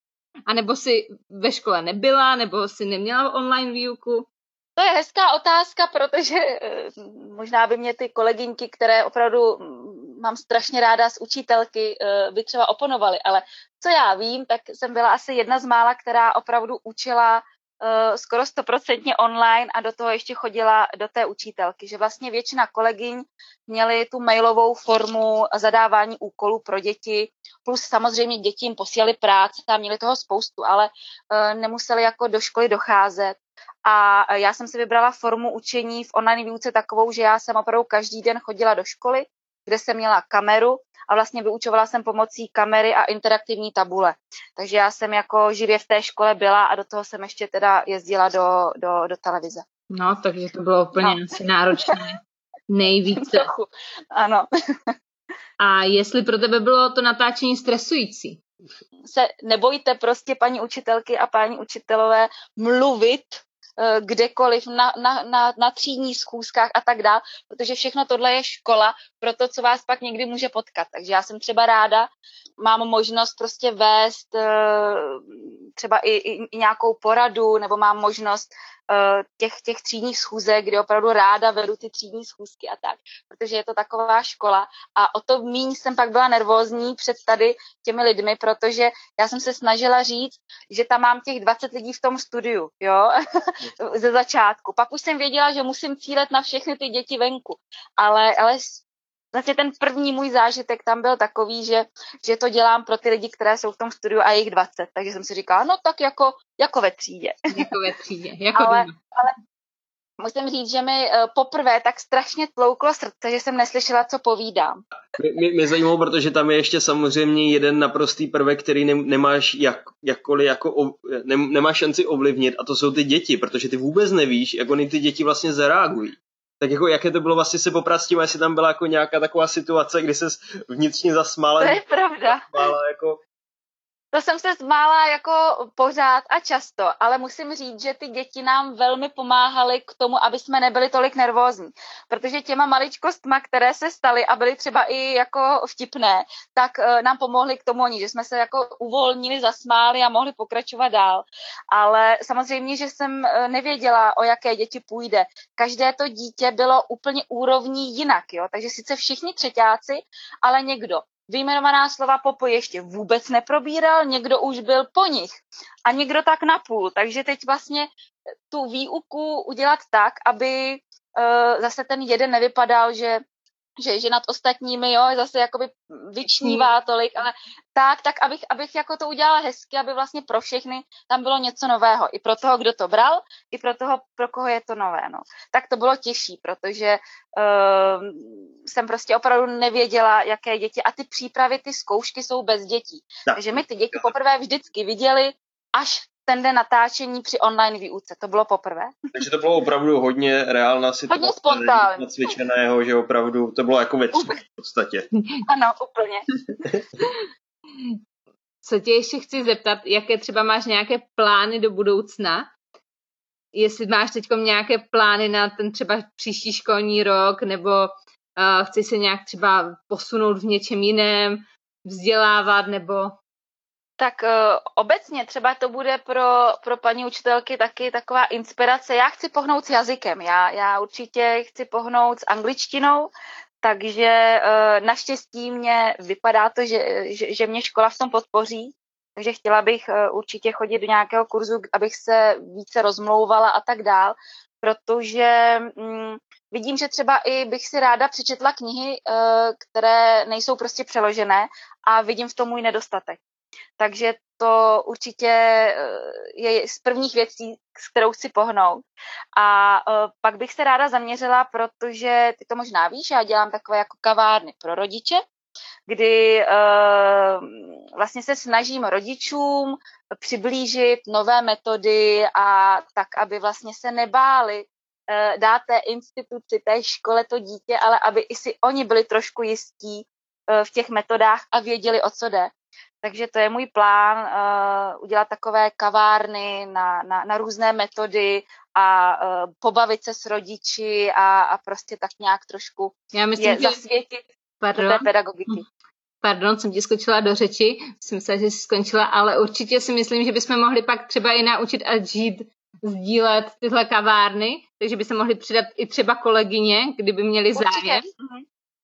anebo si ve škole nebyla, nebo si neměla online výuku. To je hezká otázka, protože eh, možná by mě ty kolegyňky, které opravdu mm, mám strašně ráda z učitelky, eh, by třeba oponovaly, ale co já vím, tak jsem byla asi jedna z mála, která opravdu učila uh, skoro stoprocentně online a do toho ještě chodila do té učitelky, že vlastně většina kolegyň měly tu mailovou formu zadávání úkolů pro děti, plus samozřejmě děti jim posílali práci a měli toho spoustu, ale uh, nemuseli jako do školy docházet. A já jsem si vybrala formu učení v online výuce takovou, že já jsem opravdu každý den chodila do školy, kde jsem měla kameru a vlastně vyučovala jsem pomocí kamery a interaktivní tabule. Takže já jsem jako živě v té škole byla a do toho jsem ještě teda jezdila do, do, do televize. No, takže to bylo úplně no. asi náročné. Nejvíce. Trochu, ano. a jestli pro tebe bylo to natáčení stresující? Se nebojte prostě paní učitelky a paní učitelové mluvit kdekoliv, na, na, na, na třídních schůzkách a tak dále, protože všechno tohle je škola pro to, co vás pak někdy může potkat. Takže já jsem třeba ráda, mám možnost prostě vést eh, třeba i, i, i nějakou poradu, nebo mám možnost Eh, těch, těch třídních schůzek, kdy opravdu ráda vedu ty třídní schůzky a tak, protože je to taková škola a o to míň jsem pak byla nervózní před tady těmi lidmi, protože já jsem se snažila říct, že tam mám těch 20 lidí v tom studiu, jo, ze začátku. Pak už jsem věděla, že musím cílet na všechny ty děti venku, ale, ale vlastně ten první můj zážitek tam byl takový, že, že to dělám pro ty lidi, které jsou v tom studiu a jejich 20. Takže jsem si říkala, no tak jako, jako ve třídě. Jako ve třídě, jako ale, ale musím říct, že mi uh, poprvé tak strašně tlouklo srdce, že jsem neslyšela, co povídám. Mě, mě zajímalo, protože tam je ještě samozřejmě jeden naprostý prvek, který ne, nemáš jak, jakkoliv jako ne, nemáš šanci ovlivnit a to jsou ty děti, protože ty vůbec nevíš, jak oni ty děti vlastně zareagují tak jako jaké to bylo vlastně se poprat s tím, jestli tam byla jako nějaká taková situace, kdy se vnitřně zasmála. To je pravda. Zasmála jako to jsem se zmála jako pořád a často, ale musím říct, že ty děti nám velmi pomáhaly k tomu, aby jsme nebyli tolik nervózní. Protože těma maličkostma, které se staly a byly třeba i jako vtipné, tak uh, nám pomohly k tomu oni, že jsme se jako uvolnili, zasmáli a mohli pokračovat dál. Ale samozřejmě, že jsem uh, nevěděla, o jaké děti půjde. Každé to dítě bylo úplně úrovní jinak, jo. Takže sice všichni třetíáci, ale někdo vyjmenovaná slova Popo ještě vůbec neprobíral, někdo už byl po nich a někdo tak napůl. Takže teď vlastně tu výuku udělat tak, aby uh, zase ten jeden nevypadal, že že, že nad ostatními, jo, zase jakoby vyčnívá tolik, ale tak, tak abych, abych jako to udělala hezky, aby vlastně pro všechny tam bylo něco nového. I pro toho, kdo to bral, i pro toho, pro koho je to nové, no. Tak to bylo těžší, protože uh, jsem prostě opravdu nevěděla, jaké děti, a ty přípravy, ty zkoušky jsou bez dětí. Tak. Takže my ty děti poprvé vždycky viděli až ten den natáčení při online výuce. To bylo poprvé. Takže to bylo opravdu hodně reálná situace. Hodně spontánní. Nacvičeného, že opravdu to bylo jako ve v podstatě. Ano, úplně. Co tě ještě chci zeptat, jaké třeba máš nějaké plány do budoucna? Jestli máš teď nějaké plány na ten třeba příští školní rok, nebo uh, chci se nějak třeba posunout v něčem jiném, vzdělávat, nebo tak uh, obecně třeba to bude pro, pro paní učitelky taky taková inspirace. Já chci pohnout s jazykem, já, já určitě chci pohnout s angličtinou, takže uh, naštěstí mě vypadá to, že, že, že mě škola v tom podpoří, takže chtěla bych uh, určitě chodit do nějakého kurzu, abych se více rozmlouvala a tak dál, protože um, vidím, že třeba i bych si ráda přečetla knihy, které nejsou prostě přeložené a vidím v tom můj nedostatek. Takže to určitě eh, je z prvních věcí, s kterou chci pohnout. A eh, pak bych se ráda zaměřila, protože ty to možná víš, já dělám takové jako kavárny pro rodiče, kdy uh, vlastně se snažím rodičům přiblížit nové metody a tak, aby vlastně se nebáli dát té instituci, té škole to dítě, ale aby i si oni byli trošku jistí v těch metodách a věděli, o co jde. Takže to je můj plán uh, udělat takové kavárny na, na, na různé metody a uh, pobavit se s rodiči a, a prostě tak nějak trošku Já myslím, je že... zasvětit Pardon. do té pedagogiky. Pardon, jsem ti skočila do řeči, jsem se, že jsi skončila, ale určitě si myslím, že bychom mohli pak třeba i naučit a žít sdílet tyhle kavárny, takže by se mohli přidat i třeba kolegyně, kdyby měli Určitě. zájem.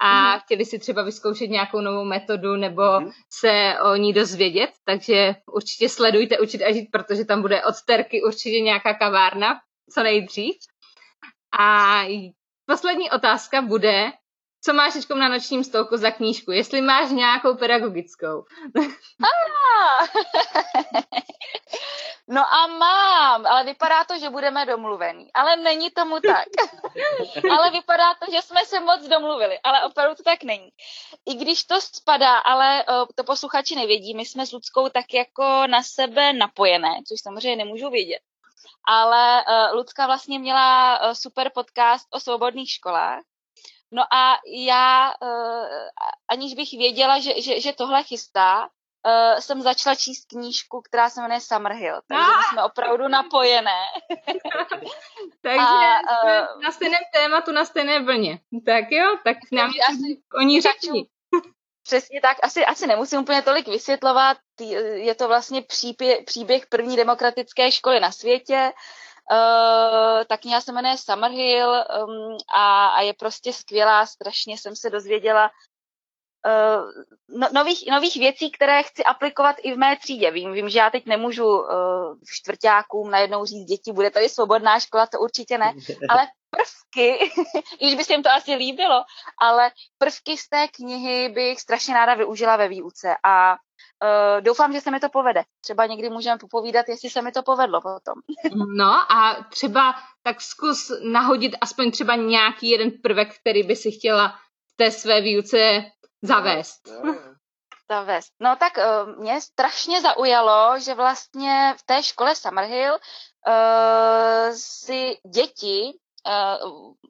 Mhm a mm-hmm. chtěli si třeba vyzkoušet nějakou novou metodu nebo mm-hmm. se o ní dozvědět, takže určitě sledujte Učit a žít, protože tam bude od Terky určitě nějaká kavárna, co nejdřív. A poslední otázka bude, co máš teď na nočním stolku za knížku, jestli máš nějakou pedagogickou. No a mám, ale vypadá to, že budeme domluvení. Ale není tomu tak. ale vypadá to, že jsme se moc domluvili, ale opravdu to tak není. I když to spadá, ale to posluchači nevědí, my jsme s Ludskou tak jako na sebe napojené, což samozřejmě nemůžu vědět. Ale uh, Lucka vlastně měla uh, super podcast o svobodných školách. No a já, uh, aniž bych věděla, že, že, že tohle chystá, uh, jsem začala číst knížku, která se jmenuje Summerhill, takže ah! jsme opravdu napojené. takže a, jsme uh, na stejném tématu, na stejné vlně. Tak jo, tak nám asi o ní řekni. Přesně tak, asi, asi nemusím úplně tolik vysvětlovat, je to vlastně příběh, příběh první demokratické školy na světě, Uh, ta kniha se jmenuje Summerhill um, a, a je prostě skvělá, strašně jsem se dozvěděla uh, no, nových, nových věcí, které chci aplikovat i v mé třídě. Vím, vím že já teď nemůžu uh, čtvrtákům najednou říct, děti, bude tady svobodná škola, to určitě ne, ale prvky, i když by se jim to asi líbilo, ale prvky z té knihy bych strašně ráda využila ve výuce a uh, doufám, že se mi to povede. Třeba někdy můžeme popovídat, jestli se mi to povedlo potom. no a třeba tak zkus nahodit aspoň třeba nějaký jeden prvek, který by si chtěla v té své výuce zavést. zavést. No tak uh, mě strašně zaujalo, že vlastně v té škole Summerhill uh, si děti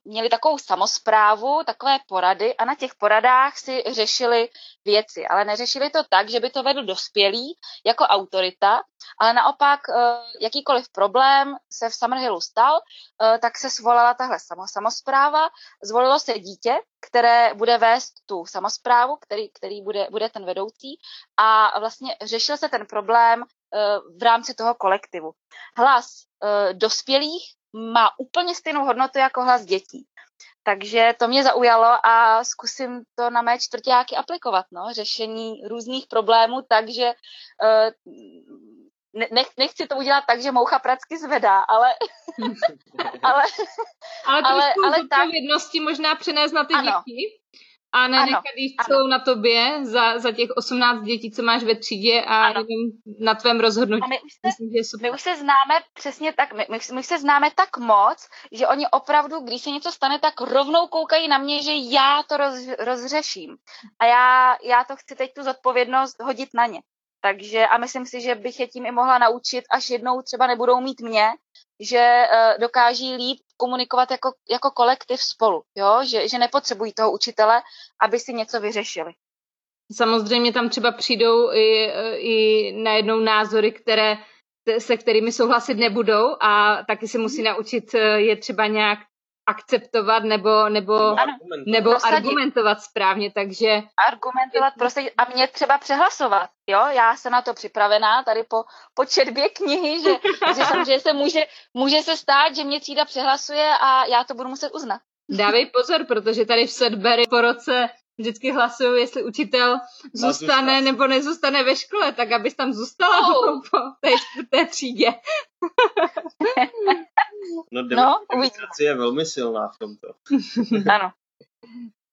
měli takovou samozprávu, takové porady a na těch poradách si řešili věci, ale neřešili to tak, že by to vedl dospělý jako autorita, ale naopak uh, jakýkoliv problém se v Summerhillu stal, uh, tak se svolala tahle samozpráva, zvolilo se dítě, které bude vést tu samozprávu, který, který bude, bude ten vedoucí a vlastně řešil se ten problém v rámci toho kolektivu. Hlas dospělých má úplně stejnou hodnotu jako hlas dětí. Takže to mě zaujalo a zkusím to na mé čtvrtáky aplikovat. No? Řešení různých problémů, takže uh, nech, nechci to udělat tak, že moucha pracky zvedá, ale... ale, ale, ale, ale tak... možná přenést na ty ano. děti a ne nechat jít celou na tobě za, za těch 18 dětí, co máš ve třídě a jenom na tvém rozhodnutí. A my už, se, Myslím, že je super. my už se známe přesně tak, my, my, my se známe tak moc, že oni opravdu, když se něco stane, tak rovnou koukají na mě, že já to roz, rozřeším. A já, já to chci teď tu zodpovědnost hodit na ně. Takže a myslím si, že bych je tím i mohla naučit, až jednou třeba nebudou mít mě, že uh, dokáží líp komunikovat jako, jako kolektiv spolu, jo? Že, že nepotřebují toho učitele, aby si něco vyřešili. Samozřejmě tam třeba přijdou i, i najednou názory, které se kterými souhlasit nebudou a taky se musí naučit je třeba nějak akceptovat nebo, nebo, argumentovat. nebo argumentovat správně, takže... Argumentovat, prostě a mě třeba přehlasovat, jo, já jsem na to připravená tady po, po četbě knihy, že, že samozřejmě se může, může se stát, že mě třída přehlasuje a já to budu muset uznat. Dávej pozor, protože tady v Sudbury po roce vždycky hlasují, jestli učitel zůstane nebo nezůstane ve škole, tak abys tam zůstala oh. po té čtvrté třídě. no, no demokracie je velmi silná v tomto. ano.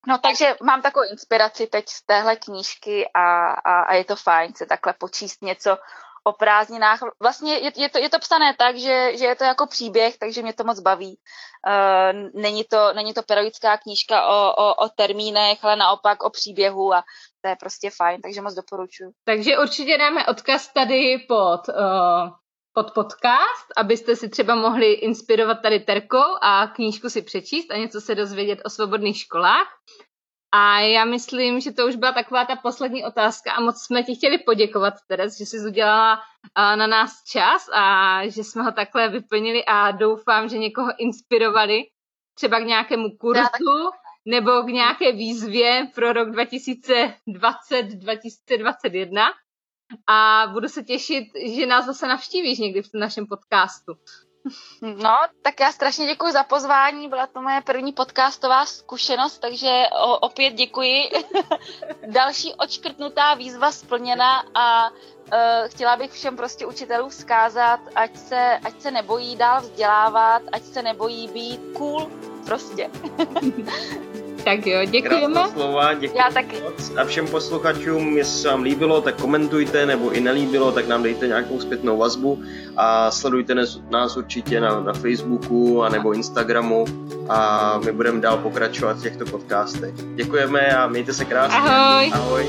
No takže mám takovou inspiraci teď z téhle knížky a, a, a je to fajn se takhle počíst něco o prázdninách. Vlastně je, je, to, je to psané tak, že, že je to jako příběh, takže mě to moc baví. Uh, není, to, není to pedagogická knížka o, o, o termínech, ale naopak o příběhu a to je prostě fajn, takže moc doporučuji. Takže určitě dáme odkaz tady pod, uh, pod podcast, abyste si třeba mohli inspirovat tady Terkou a knížku si přečíst a něco se dozvědět o svobodných školách. A já myslím, že to už byla taková ta poslední otázka a moc jsme ti chtěli poděkovat, Teres, že jsi udělala na nás čas a že jsme ho takhle vyplnili a doufám, že někoho inspirovali třeba k nějakému kurzu nebo k nějaké výzvě pro rok 2020-2021 a budu se těšit, že nás zase navštívíš někdy v našem podcastu. No, tak já strašně děkuji za pozvání, byla to moje první podcastová zkušenost, takže opět děkuji. Další očkrtnutá výzva splněna a uh, chtěla bych všem prostě učitelům vzkázat, ať se, ať se nebojí dál vzdělávat, ať se nebojí být cool, prostě. Tak jo, děkujeme. slova, děkuji Já taky. Moc. A všem posluchačům, jestli se vám líbilo, tak komentujte, nebo i nelíbilo, tak nám dejte nějakou zpětnou vazbu a sledujte nás určitě na, na Facebooku a nebo Instagramu a my budeme dál pokračovat v těchto podcastech. Děkujeme a mějte se krásně. Ahoj. Ahoj.